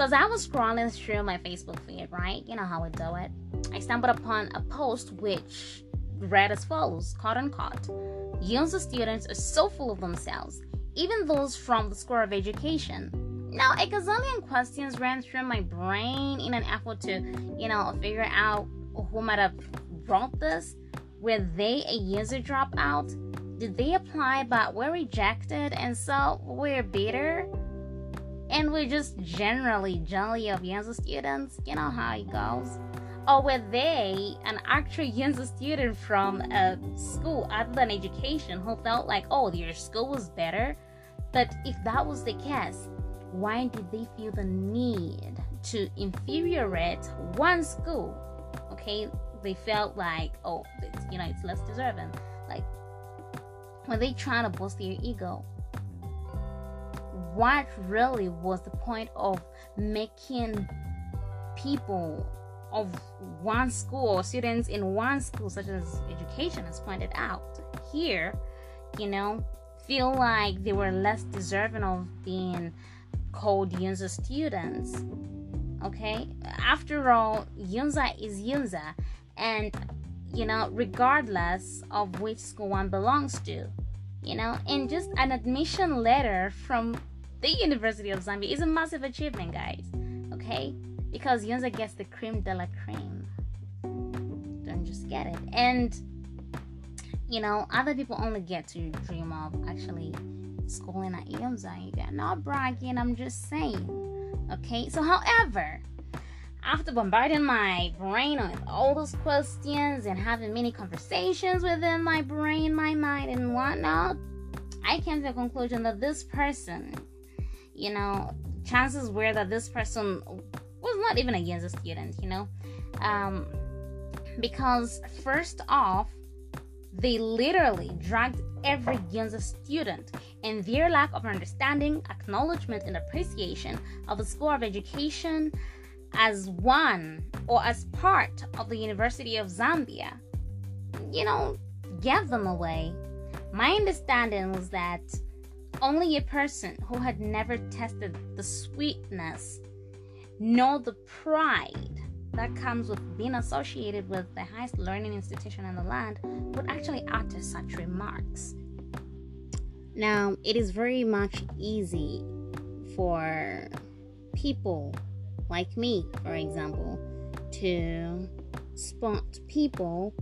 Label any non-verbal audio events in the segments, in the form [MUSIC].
So as I was scrolling through my Facebook feed, right, you know how I do it, I stumbled upon a post which read as follows, "Caught quote unquote, UNZA students are so full of themselves, even those from the School of Education. Now, a gazillion questions ran through my brain in an effort to, you know, figure out who might have wrote this. Were they a user dropout? Did they apply but were rejected and so we're bitter? And we're just generally jolly of UNZA students. You know how it goes. Or were they an actual UNZA student from a school other than education who felt like, oh, your school was better? But if that was the case, why did they feel the need to inferiorate one school? Okay, they felt like, oh, you know, it's less deserving. Like, when they trying to boost their ego, what really was the point of making people of one school or students in one school, such as education has pointed out here, you know, feel like they were less deserving of being called UNZA students. Okay, after all, UNZA is UNZA, and you know, regardless of which school one belongs to, you know, and just an admission letter from the University of Zambia is a massive achievement, guys. Okay, because UNZA gets the cream de la cream. Don't just get it, and you know, other people only get to dream of actually schooling at UNZA. You got not bragging. I'm just saying. Okay, so however after bombarding my brain with all those questions and having many conversations within my brain, my mind, and whatnot, I came to the conclusion that this person, you know, chances were that this person was not even against a student, you know, um, because first off, they literally dragged every UNZA student and their lack of understanding, acknowledgement, and appreciation of the School of Education as one or as part of the University of Zambia, you know, gave them away. My understanding was that only a person who had never tasted the sweetness nor the pride that comes with being associated with the highest learning institution in the land would actually utter such remarks. Now, it is very much easy for people like me, for example, to spot people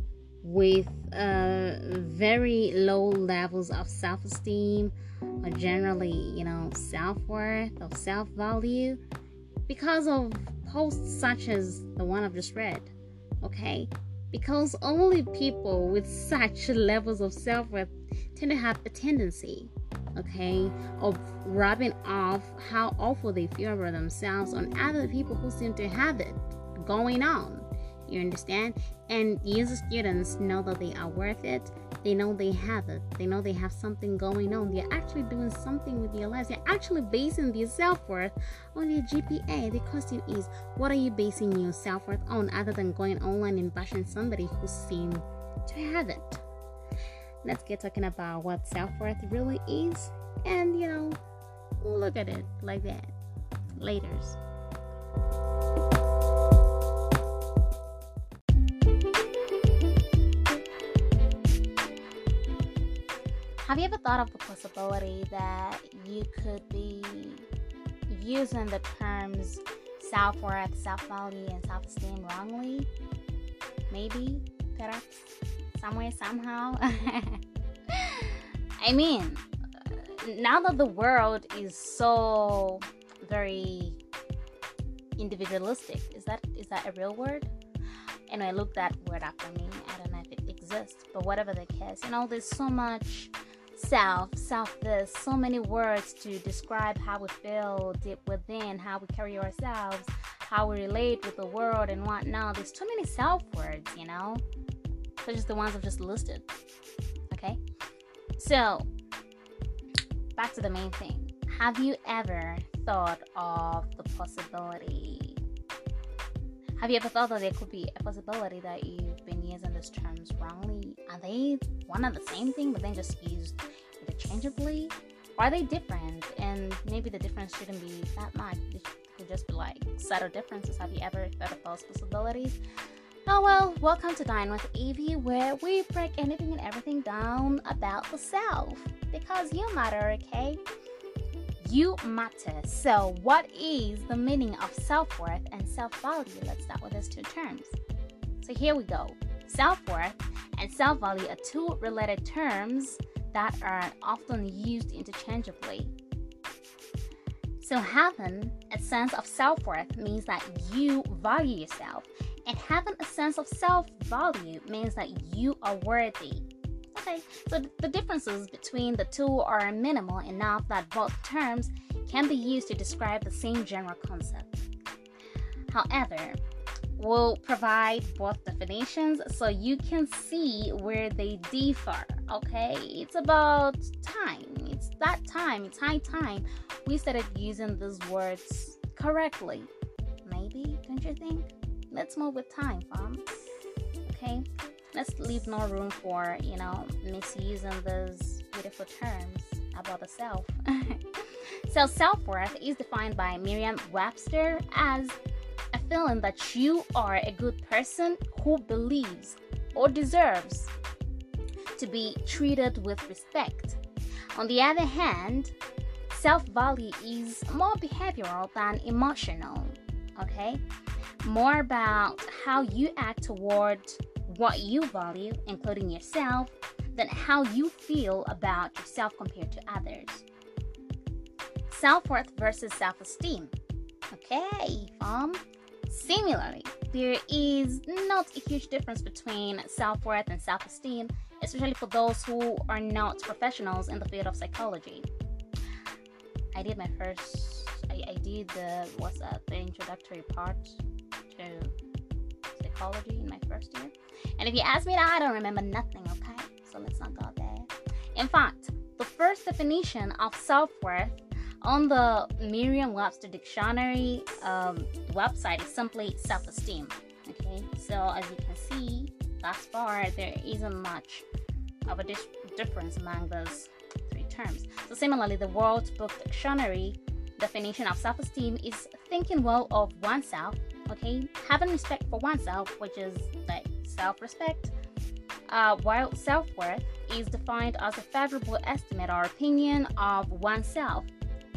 with uh, very low levels of self esteem or generally, you know, self worth or self value because of posts such as the one I've just read. Okay? Because only people with such levels of self worth tend to have a tendency okay, of rubbing off how awful they feel about themselves on other people who seem to have it going on. You understand? And UNZA students know that they are worth it. They know they have it. They know they have something going on. They're actually doing something with their lives. They're actually basing their self worth on their GPA. The question is, what are you basing your self worth on other than going online and bashing somebody who seem to have it? let's get talking about what self worth really is. And, you know, look at it like that. Laters. Have you ever thought of the possibility that you could be using the terms self worth, self value, and self esteem wrongly? Maybe, perhaps somewhere, somehow. [LAUGHS] I mean, now that the world is so very individualistic, is that is that a real word? And I look that word after me. I don't know if it exists, but whatever the case, you know, there's so much self, self this, so many words to describe how we feel deep within, how we carry ourselves, how we relate with the world and whatnot. There's too many self words, you know such as the ones I've just listed. Okay? So, back to the main thing. Have you ever thought of the possibility? Have you ever thought that there could be a possibility that using terms wrongly? Are they one and the same thing, but then just used interchangeably? Or are they different? And maybe the difference shouldn't be that much. It could just be like subtle differences. Have you ever thought of those possibilities? Oh well, welcome to Dine with Evie, where we break anything and everything down about the self. Because you matter, okay? You matter. So, what is the meaning of self worth and self value? Let's start with these two terms. So, here we go. Self worth and self value are two related terms that are often used interchangeably. So, having a sense of self worth means that you value yourself and having a sense of self value means that you are worthy. Okay, so the differences between the two are minimal enough that both terms can be used to describe the same general concept. However, we'll provide both definitions so you can see where they differ. Okay, it's about time. It's that time. It's high time we started using these words correctly. Maybe, don't you think? let's move with time, fam. Okay? Let's leave no room for, you know, misusing those beautiful terms about the self. [LAUGHS] so, self worth is defined by Merriam Webster as feeling that you are a good person who believes or deserves to be treated with respect. On the other hand, self value is more behavioral than emotional. Okay? more about how you act toward what you value, including yourself, than how you feel about yourself compared to others. Self worth versus self esteem. Okay, um, similarly, there is not a huge difference between self worth and self esteem, especially for those who are not professionals in the field of psychology. I did my first, I, I did the, what's that, the introductory part to psychology in my first year. And if you ask me now, I don't remember nothing, okay? So let's not go there. In fact, the first definition of self worth on the Merriam Webster Dictionary um, website is simply self esteem. Okay, so as you can see, thus far, there isn't much of a difference among those three terms. So, similarly, the World Book Dictionary definition of self esteem is thinking well of oneself okay having respect for oneself which is like self-respect uh, while self-worth is defined as a favorable estimate or opinion of oneself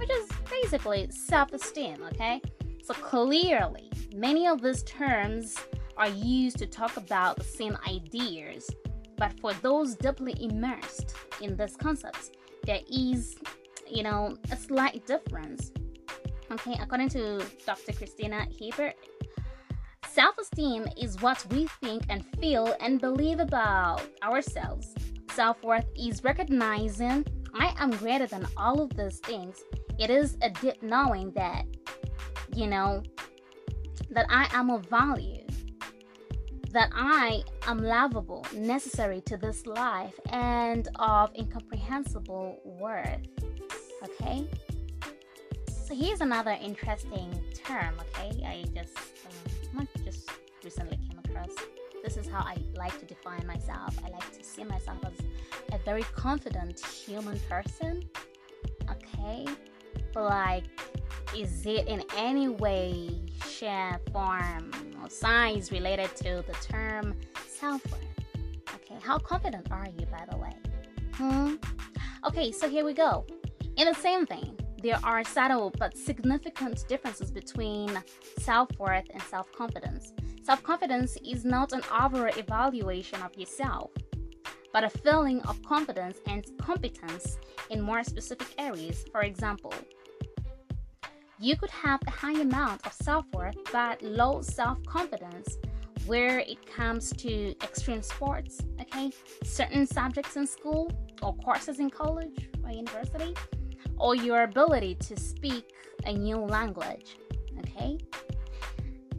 which is basically self-esteem okay so clearly many of these terms are used to talk about the same ideas but for those deeply immersed in these concepts there is you know a slight difference okay according to dr christina hibbert Self esteem is what we think and feel and believe about ourselves. Self worth is recognizing I am greater than all of those things. It is a deep knowing that, you know, that I am of value, that I am lovable, necessary to this life, and of incomprehensible worth. Okay? So here's another interesting term, okay? I just um, I just recently came across. This is how I like to define myself. I like to see myself as a very confident human person. Okay? Like, is it in any way, shape, form, or size related to the term self worth? Okay, how confident are you, by the way? Hmm? Okay, so here we go. In the same vein, there are subtle but significant differences between self worth and self confidence. Self confidence is not an overall evaluation of yourself, but a feeling of confidence and competence in more specific areas. For example, you could have a high amount of self worth but low self confidence where it comes to extreme sports, okay, certain subjects in school or courses in college or university or your ability to speak a new language. Okay?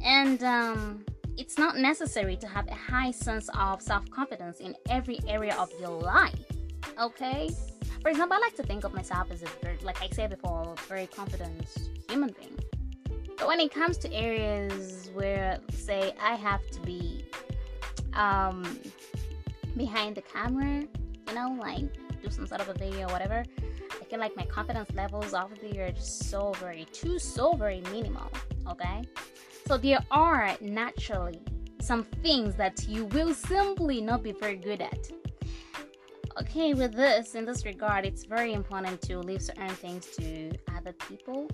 And um, it's not necessary to have a high sense of self confidence in every area of your life. Okay? For example, I like to think of myself as a very, like I said before, very confident human being. But when it comes to areas where, say, I have to be um, behind the camera, you know, like do some sort of a video or whatever, I feel like my confidence levels of the year are just so very, too, so very minimal. Okay? So there are naturally some things that you will simply not be very good at. Okay, with this, in this regard, it's very important to leave certain things to other people.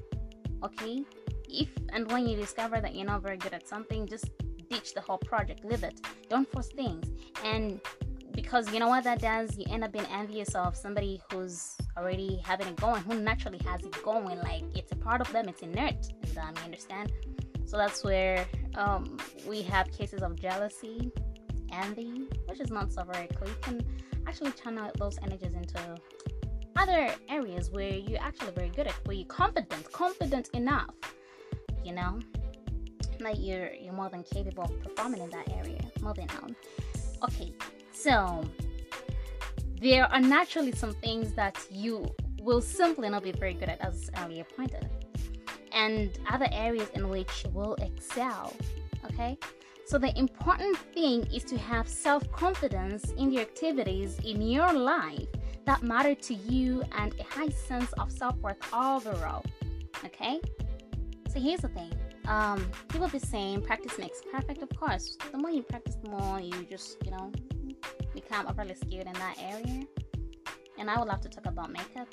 Okay? If and when you discover that you're not very good at something, just ditch the whole project, leave it. Don't force things. And because you know what that does, you end up being envious of somebody who's already having it going, who naturally has it going. Like it's a part of them, it's inert in them, you understand? So that's where um, we have cases of jealousy, envy, which is not so very cool. You can actually channel those energies into other areas where you're actually very good at, where you're confident, confident enough, you know, that you're you're more than capable of performing in that area. Moving on. Okay, so there are naturally some things that you will simply not be very good at, as earlier pointed, and other areas in which you will excel. Okay, so the important thing is to have self confidence in the activities in your life that matter to you and a high sense of self worth overall. Okay, so here's the thing um, people be saying practice makes perfect. Of course, the more you practice, the more you just you know become overly skilled in that area. And I would love to talk about makeup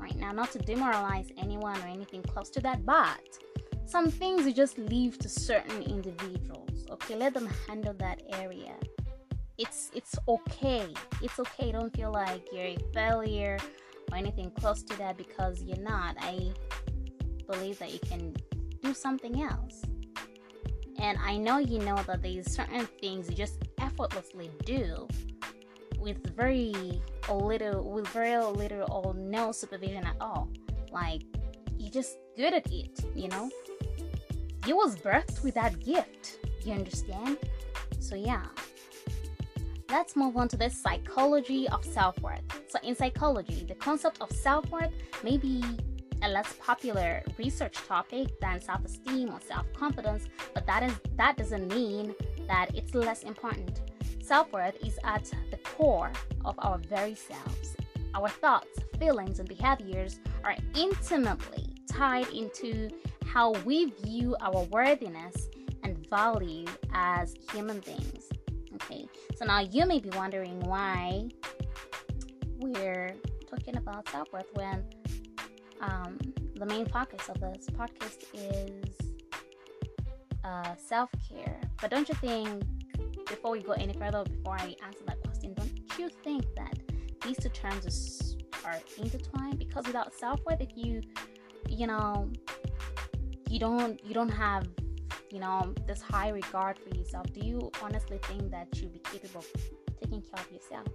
right now, not to demoralize anyone or anything close to that, but some things you just leave to certain individuals. Okay, let them handle that area. It's it's okay. It's okay. Don't feel like you're a failure or anything close to that because you're not. I believe that you can do something else. And I know you know that there's certain things you just effortlessly do with very little with very little or no supervision at all. Like you're just good at it, you know? You was birthed with that gift. You understand? So yeah. Let's move on to the psychology of self-worth. So in psychology, the concept of self-worth may be a less popular research topic than self-esteem or self-confidence, but that is that doesn't mean that it's less important. Self-worth is at the core of our very selves. Our thoughts, feelings, and behaviors are intimately tied into how we view our worthiness value as human beings. Okay, so now you may be wondering why we're talking about self worth when um, the main focus of this podcast is uh, self care. But don't you think, before we go any further, before I answer that question, don't you think that these two terms are intertwined? Because without self worth, if you, you know, you don't, you don't have, you know, this high regard for yourself. Do you honestly think that you'll be capable of taking care of yourself?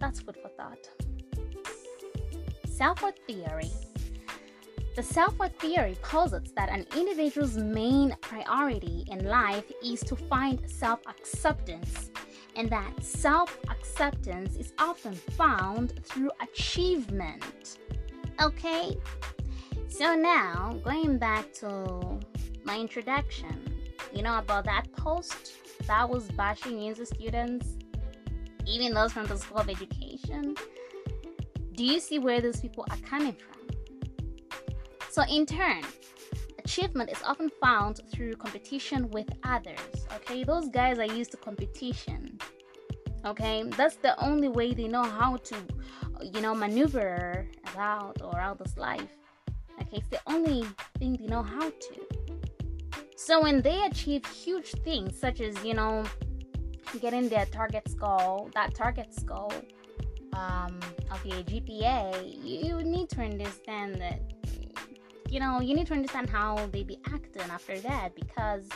That's food for thought. Self worth theory. The self worth theory posits that an individual's main priority in life is to find self acceptance, and that self acceptance is often found through achievement. Okay? So, now going back to my introduction, you know about that post that was bashing music students, even those from the School of Education? Do you see where those people are coming from? So, in turn, achievement is often found through competition with others. Okay, those guys are used to competition. Okay, that's the only way they know how to, you know, maneuver about or out this life. Okay, it's the only thing they know how to. So when they achieve huge things, such as you know, getting their target score, that target score um, of your GPA, you need to understand that, you know, you need to understand how they be acting after that because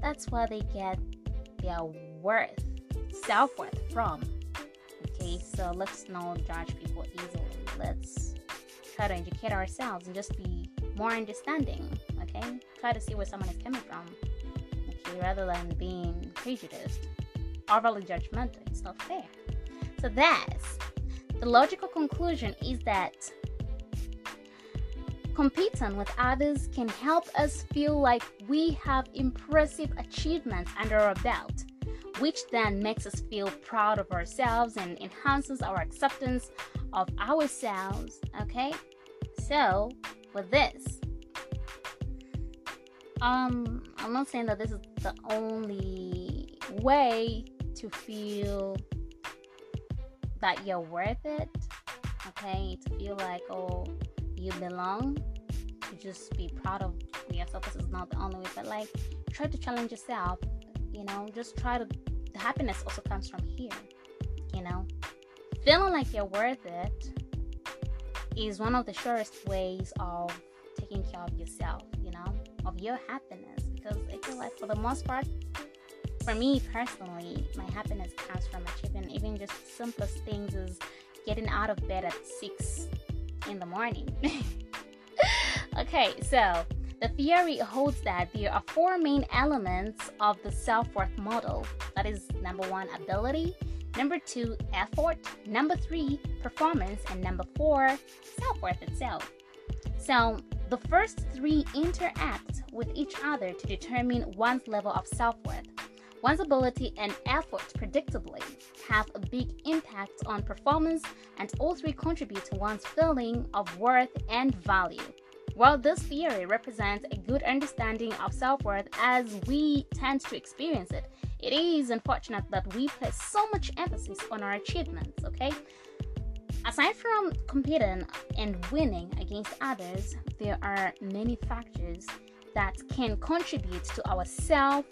that's where they get their worth, self worth from. Okay, so let's not judge people easily. Let's try to educate ourselves and just be more understanding. Try to see where someone is coming from. Okay, rather than being prejudiced, overly judgmental. It's not fair. So that's the logical conclusion is that competing with others can help us feel like we have impressive achievements under our belt, which then makes us feel proud of ourselves and enhances our acceptance of ourselves. Okay, so with this, um, I'm not saying that this is the only way to feel that you're worth it. Okay, to feel like oh you belong, to just be proud of yourself. This is not the only way, but like try to challenge yourself. You know, just try to. The happiness also comes from here. You know, feeling like you're worth it is one of the surest ways of taking care of yourself. Of your happiness because I feel like for the most part, for me personally, my happiness comes from achieving even just simplest things as getting out of bed at six in the morning. [LAUGHS] okay, so the theory holds that there are four main elements of the self worth model that is, number one, ability, number two, effort, number three, performance, and number four, self worth itself. So, the first three interact with each other to determine one's level of self worth. One's ability and effort predictably have a big impact on performance, and all three contribute to one's feeling of worth and value. While this theory represents a good understanding of self worth as we tend to experience it, it is unfortunate that we place so much emphasis on our achievements, okay? Aside from competing and winning against others, there are many factors that can contribute to our self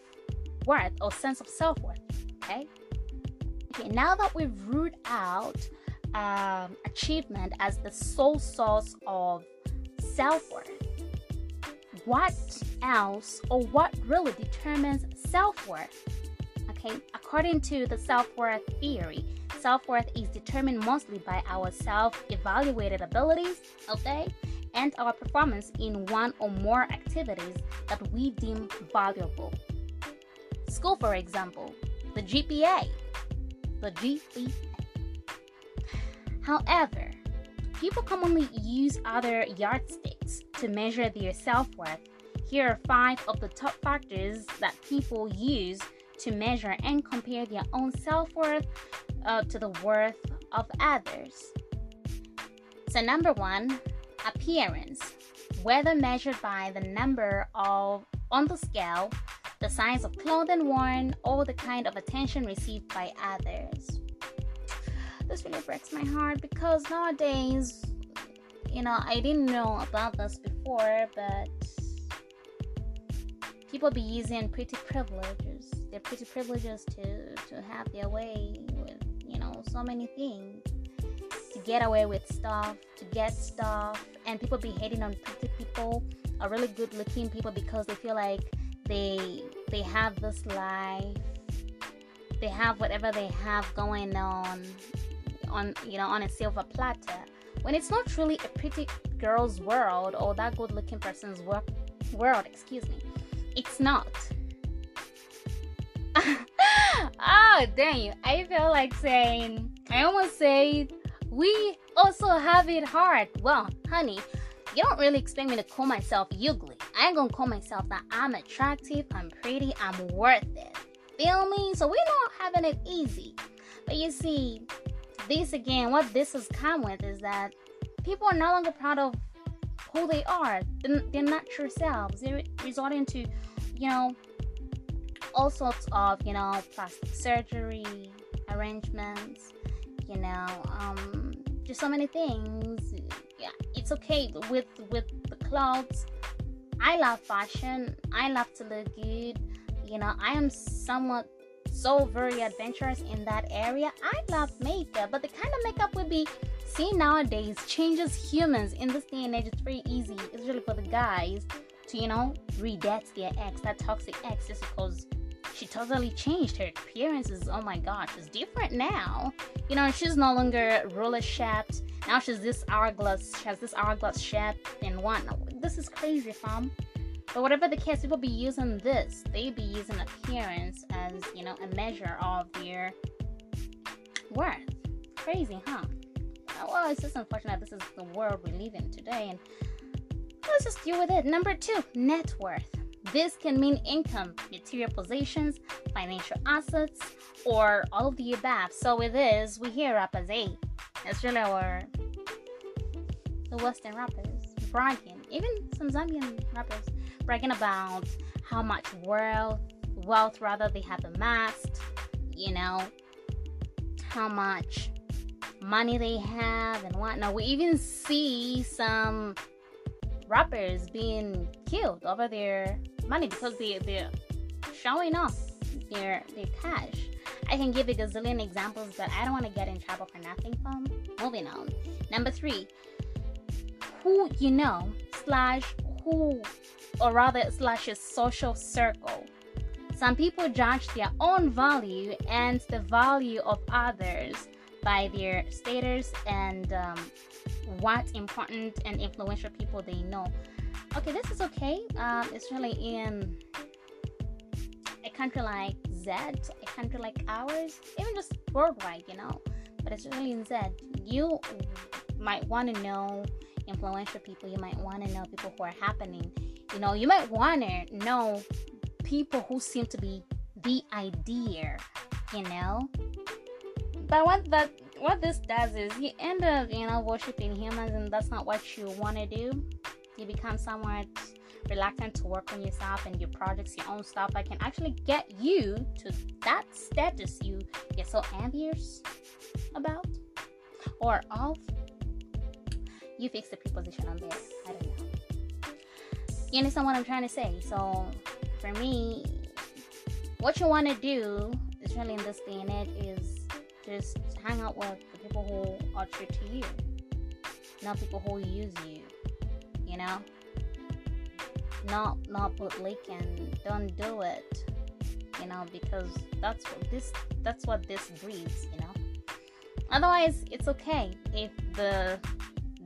worth or sense of self worth. Okay. Okay. Now that we've ruled out um, achievement as the sole source of self worth, what else or what really determines self worth? Okay. According to the self worth theory, self worth is determined mostly by our self evaluated abilities. Okay and our performance in one or more activities that we deem valuable. School, for example, the GPA. The GPA. However, people commonly use other yardsticks to measure their self worth. Here are five of the top factors that people use to measure and compare their own self worth uh, to the worth of others. So, number one, appearance, whether measured by the number of on the scale the size of clothing worn, or the kind of attention received by others. This really breaks my heart because nowadays, you know, I didn't know about this before, but people be using pretty privileges. They're pretty privileges to to have their way with, you know, so many things. To get away with stuff, to get stuff, and people be hating on pretty people, are really good looking people because they feel like they they have this life they have whatever they have going on on you know on a silver platter when it's not really a pretty girl's world or that good looking person's world excuse me it's not [LAUGHS] oh dang i feel like saying i almost say we also have it hard well honey you don't really expect me to call myself ugly. I ain't gonna call myself that I'm attractive, I'm pretty, I'm worth it. Feel me? So we're not having it easy. But you see, this again, what this has come with is that people are no longer proud of who they are. They're not true selves. They're resorting to, you know, all sorts of, you know, plastic surgery, arrangements, you know, um, just so many things yeah, it's okay with with the clothes. I love fashion. I love to look good. You know, I am somewhat so very adventurous in that area. I love makeup, but the kind of makeup would be seeing nowadays changes humans in this day and age. It's very easy, especially for the guys, to you know, redate their ex, that toxic ex, just because she totally changed her appearance oh my gosh it's different now. You know she's no longer roller shaped now she's this hourglass she has this hourglass shape in one. This is crazy fam. But whatever the case people be using this. They be using appearance as you know a measure of their worth. Crazy huh well it's just unfortunate this is the world we live in today and let's just deal with it number two net worth This can mean income, material possessions, financial assets, or all of the above. So with this, we hear rappers, hey, it's really our the Western rappers bragging, even some Zambian rappers bragging about how much wealth, wealth rather they have amassed, you know, how much money they have and whatnot. We even see some rappers being killed over their money because they, they're showing off their their cash. I can give a gazillion examples, but I don't want to get in trouble for nothing. From moving on. Number three, who you know slash who, or rather slash a social circle. Some people judge their own value and the value of others by their status and um, what important and influential people they know. Okay, this is okay. Um, it's really in a country like Z, a country like ours, even just worldwide, you know. But it's really in Z. You might want to know influential people. You might want to know people who are happening. You know, you might want to know people who seem to be the idea. You know, but what that what this does is you end up you know worshiping humans, and that's not what you want to do. You become somewhat reluctant to work on yourself and your projects, your own stuff that can actually get you to that status you get so envious about or of you fix the preposition on there. I don't know. You understand what I'm trying to say? So, for me, what you want to do, especially in this day and age, is just hang out with the people who are true to you, not people who use you. You know, not not and don't do it. You know, because that's what this that's what this breeds. You know. Otherwise, it's okay if the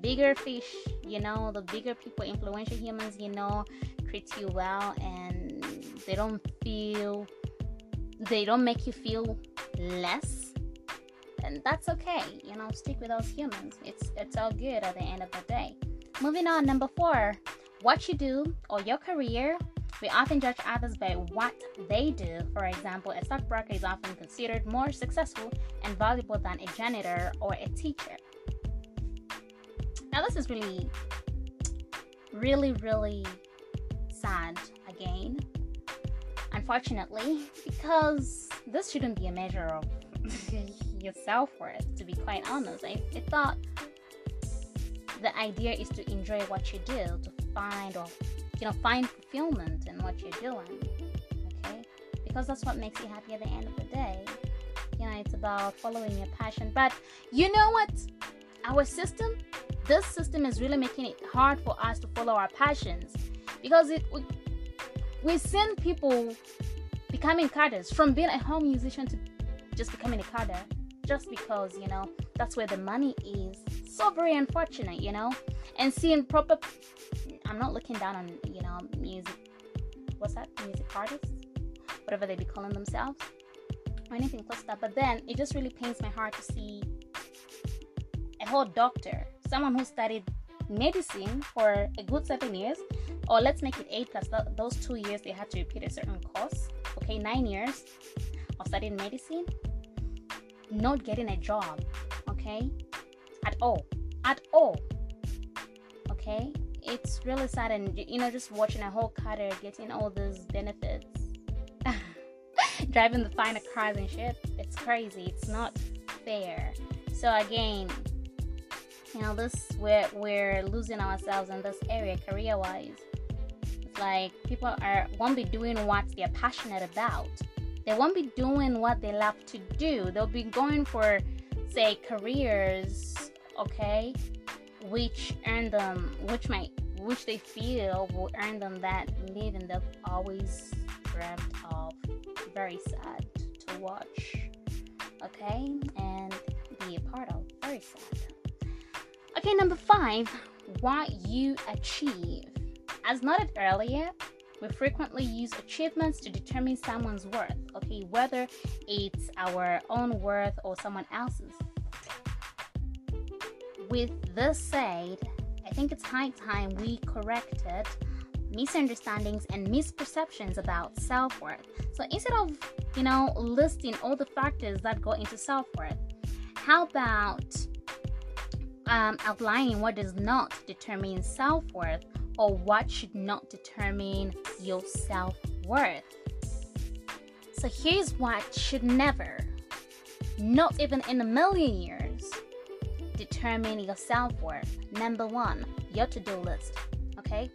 bigger fish, you know, the bigger people, influential humans, you know, treat you well and they don't feel, they don't make you feel less. And that's okay, you know, stick with those humans. It's it's all good at the end of the day. Moving on, number four, what you do or your career we often judge others by what they do. For example, a stockbroker is often considered more successful and valuable than a janitor or a teacher. Now, this is really, really, really sad again, unfortunately, [LAUGHS] because this shouldn't be a measure of [LAUGHS] your self worth, to be quite honest. I, I thought the idea is to enjoy what you do, to find or you know find fulfillment in what you're doing. Okay, because that's what makes you happy at the end of the day. You know, it's about following your passion. But you know what? Our system this system is really making it hard for us to follow our passions because it we, we've seen people becoming cadres from being a home musician to just becoming a cadre just because you know that's where the money is. So very unfortunate you know? And seeing proper i'm not looking down on you know music what's that music artists? Whatever they be calling themselves or anything close to that. But then it just really pains my heart to see a whole doctor someone who studied medicine for a good seven years, or let's make it eight plus th- those two years they had to repeat a certain course. Okay, nine years of studying medicine, not getting a job. Okay, at all, at all. Okay, it's really sad, and you know, just watching a whole cadre getting all those benefits, [LAUGHS] driving the finer cars and shit. It's crazy. It's not fair. So again, you know this we're we're losing ourselves in this area career wise it's like people are won't be doing what they're passionate about they won't be doing what they love to do. They'll be going for say careers okay which earn them which might which they feel will earn them that living they've always dreamt of very sad to watch okay and be a part of very sad. Okay, number five, what you achieve. As noted earlier, we frequently use achievements to determine someone's worth, okay, whether it's our own worth or someone else's. With this said, I think it's high time we corrected misunderstandings, and misperceptions about self worth. So instead of, you know, listing all the factors that go into self worth, how about um, outlining what does not determine self worth or what should not determine your self worth? So here's what should never, not even in a million years, determine your self worth. Number one, your to do list. Okay?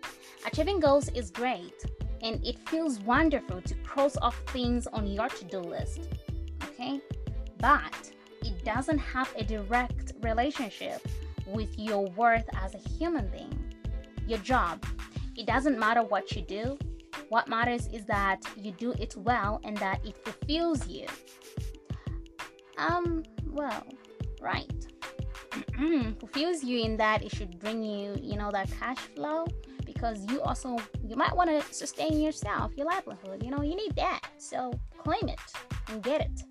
Achieving goals is great and it feels wonderful to cross off things on your to do list. Okay? But it doesn't have a direct relationship with your worth as a human being. Your job, it doesn't matter what you do. What matters is that you do it well and that it fulfills you. Um, well, right. fulfills you in that it should bring you, you know, that cash flow because you also you might want to sustain yourself, your livelihood. You know, you need that. So claim it and get it.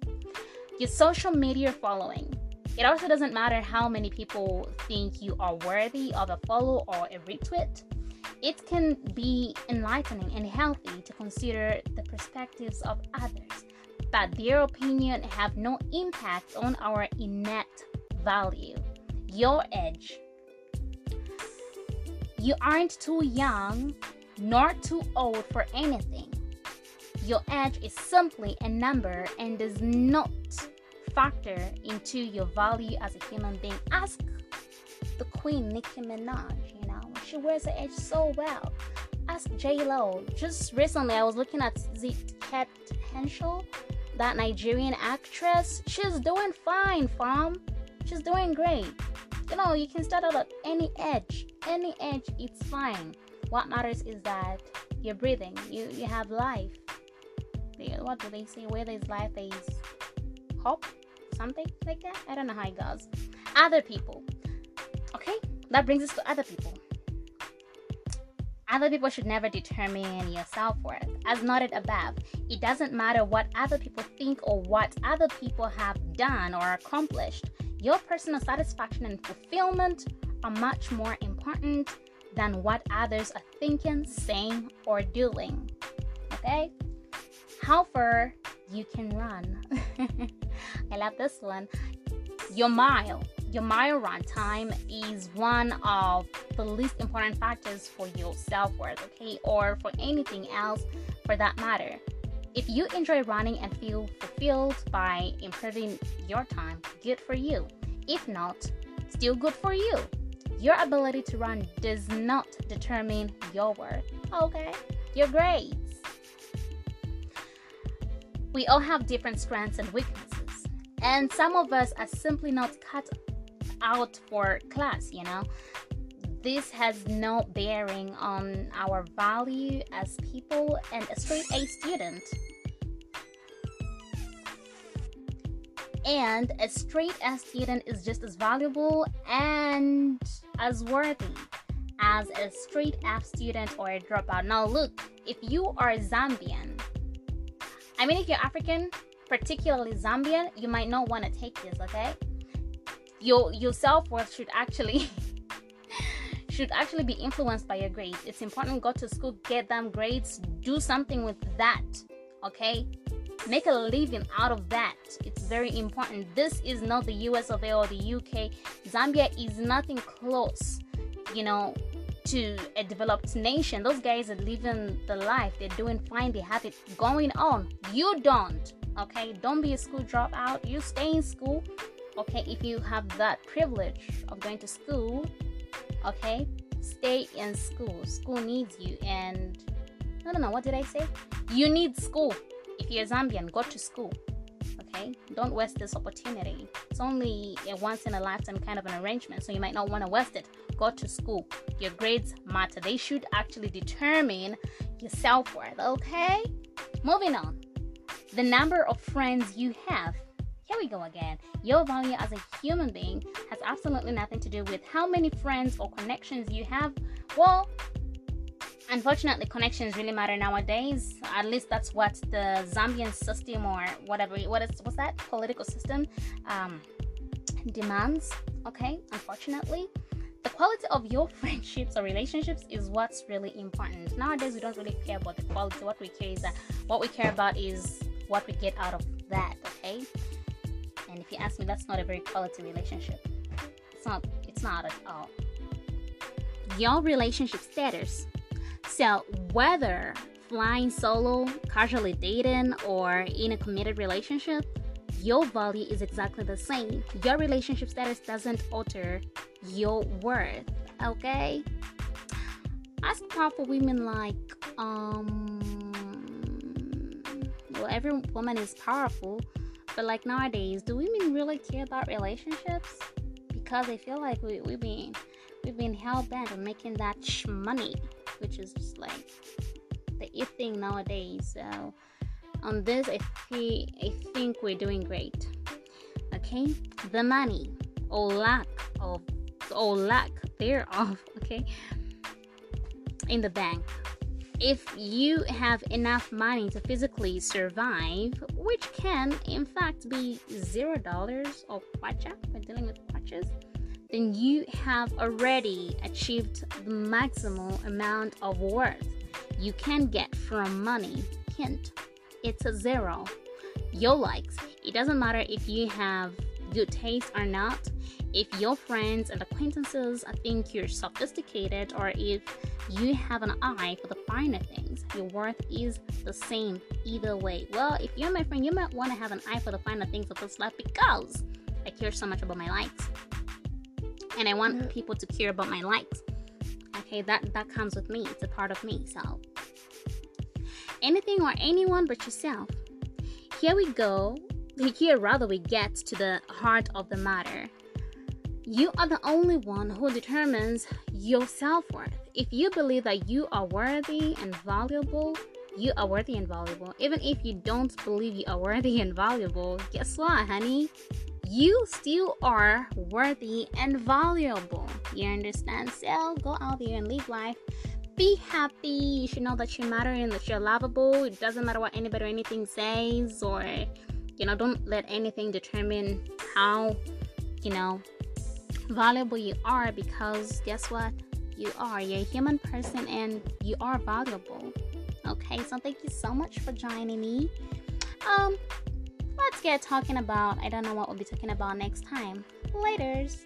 Your social media following. It also doesn't matter how many people think you are worthy of a follow or a retweet. It can be enlightening and healthy to consider the perspectives of others, but their opinion have no impact on our innate value. Your edge. You aren't too young nor too old for anything. Your age is simply a number and does not factor into your value as a human being. Ask the Queen Nicki Minaj, she wears her edge so well. Ask J Lo. Just recently, I was looking at Kate Henshaw, that Nigerian actress. She's doing fine, fam. She's doing great. You know, you can start out at any edge. Any edge, it's fine. What matters is that you're breathing. You you have life. What do they say? Where there's life, there's hope something like that. I don't know how it goes. Other people. Okay, that brings us to other people. Other people should never determine your self worth. As noted above, it doesn't matter what other people think or what other people have done or accomplished. Your personal satisfaction and fulfillment are much more important than what others are thinking, saying, or doing. Okay? How far you can run. [LAUGHS] I love this one. Your mile. Your mile time is one of the least important factors for your self worth, okay, or for anything else for that matter. If you enjoy running and feel fulfilled by improving your time, good for you. If not, still good for you. Your ability to run does not determine your worth, okay? Your grades. We all have different strengths and weaknesses, and some of us are simply not cut out for class, you know. This has no bearing on our value as people, and a straight A student and a straight A student is just as valuable and as worthy as a straight F student or a dropout. Now, look, if you are Zambian I mean, if you're African, particularly Zambian, you might not want to take this, okay? Your your self-worth should actually [LAUGHS] should actually be influenced by your grades. It's important go to school, get them grades, do something with that, okay? Make a living out of that. It's very important. This is not the US of A or the UK. Zambia is nothing close, you know, to a developed nation. Those guys are living the life. They're doing fine. They have it going on. You don't. Okay? Don't be a school dropout. You stay in school. Okay? If you have that privilege of going to school, okay? Stay in school. School needs you. And I don't know, what did I say? You need school. If you're Zambian, go to school. Okay? Don't waste this opportunity. It's only a once in a lifetime kind of an arrangement, so you might not want to waste it go to school. Your grades matter. They should actually determine your self worth, okay? Moving on. The number of friends you have. Here we go again. Your value as a human being has absolutely nothing to do with how many friends or connections you have. Well, unfortunately connections really matter nowadays at least that's what the zambian system or whatever what is what's that political system um, demands okay unfortunately the quality of your [LAUGHS] friendships or relationships is what's really important. Nowadays, we don't really care about the quality. What we care is that what we care about is what we get out of that. Okay. And if you ask me, that's not a very quality relationship. It's not. It's not at all. Your relationship status. So whether flying solo, casually dating, or in a committed relationship, your value is exactly the same. Your relationship status doesn't alter your worth, okay? As powerful women like, um, well, every woman is powerful, but like nowadays, do women really care about relationships? Because they feel like we, we've been we've been hell bent on making that money, which is just like the it thing nowadays. So on this, I, th- I think we're doing great. Okay, the money or lack of or lack thereof. [LAUGHS] Okay, in the bank. If you have enough money to physically survive, which can in fact be zero dollars or kwacha, we're dealing with kwachas, then you have already achieved the maximal amount of worth you can get from money. Hint it's a zero. Your likes. It doesn't matter if you have good taste or not. If your friends and acquaintances think you're sophisticated or if you have an eye for the finer things, your worth is the same either way. Well, if you're my friend, you might want to have an eye for the finer things of this life because I care so much about my likes. And I want mm-hmm. people to care about my likes. Okay, that that comes with me. It's a part of me. So anything or anyone but yourself. Here we go. Here, rather, we get to the heart of the matter. You are the only one who determines your self worth. If you believe that you are worthy and valuable, you are worthy and valuable. Even if you don't believe you are worthy and valuable, guess what, honey? You still are worthy and valuable. You understand? So go out there and live life be happy. You should know that you matter and that you're lovable. It doesn't matter what anybody or anything says, or you know, don't let anything determine how you know valuable you are because guess what? You are. You're a human person and you are valuable. Okay, so thank you so much for joining me. Um, let's get talking about I don't know what we'll be talking about next time. Laters.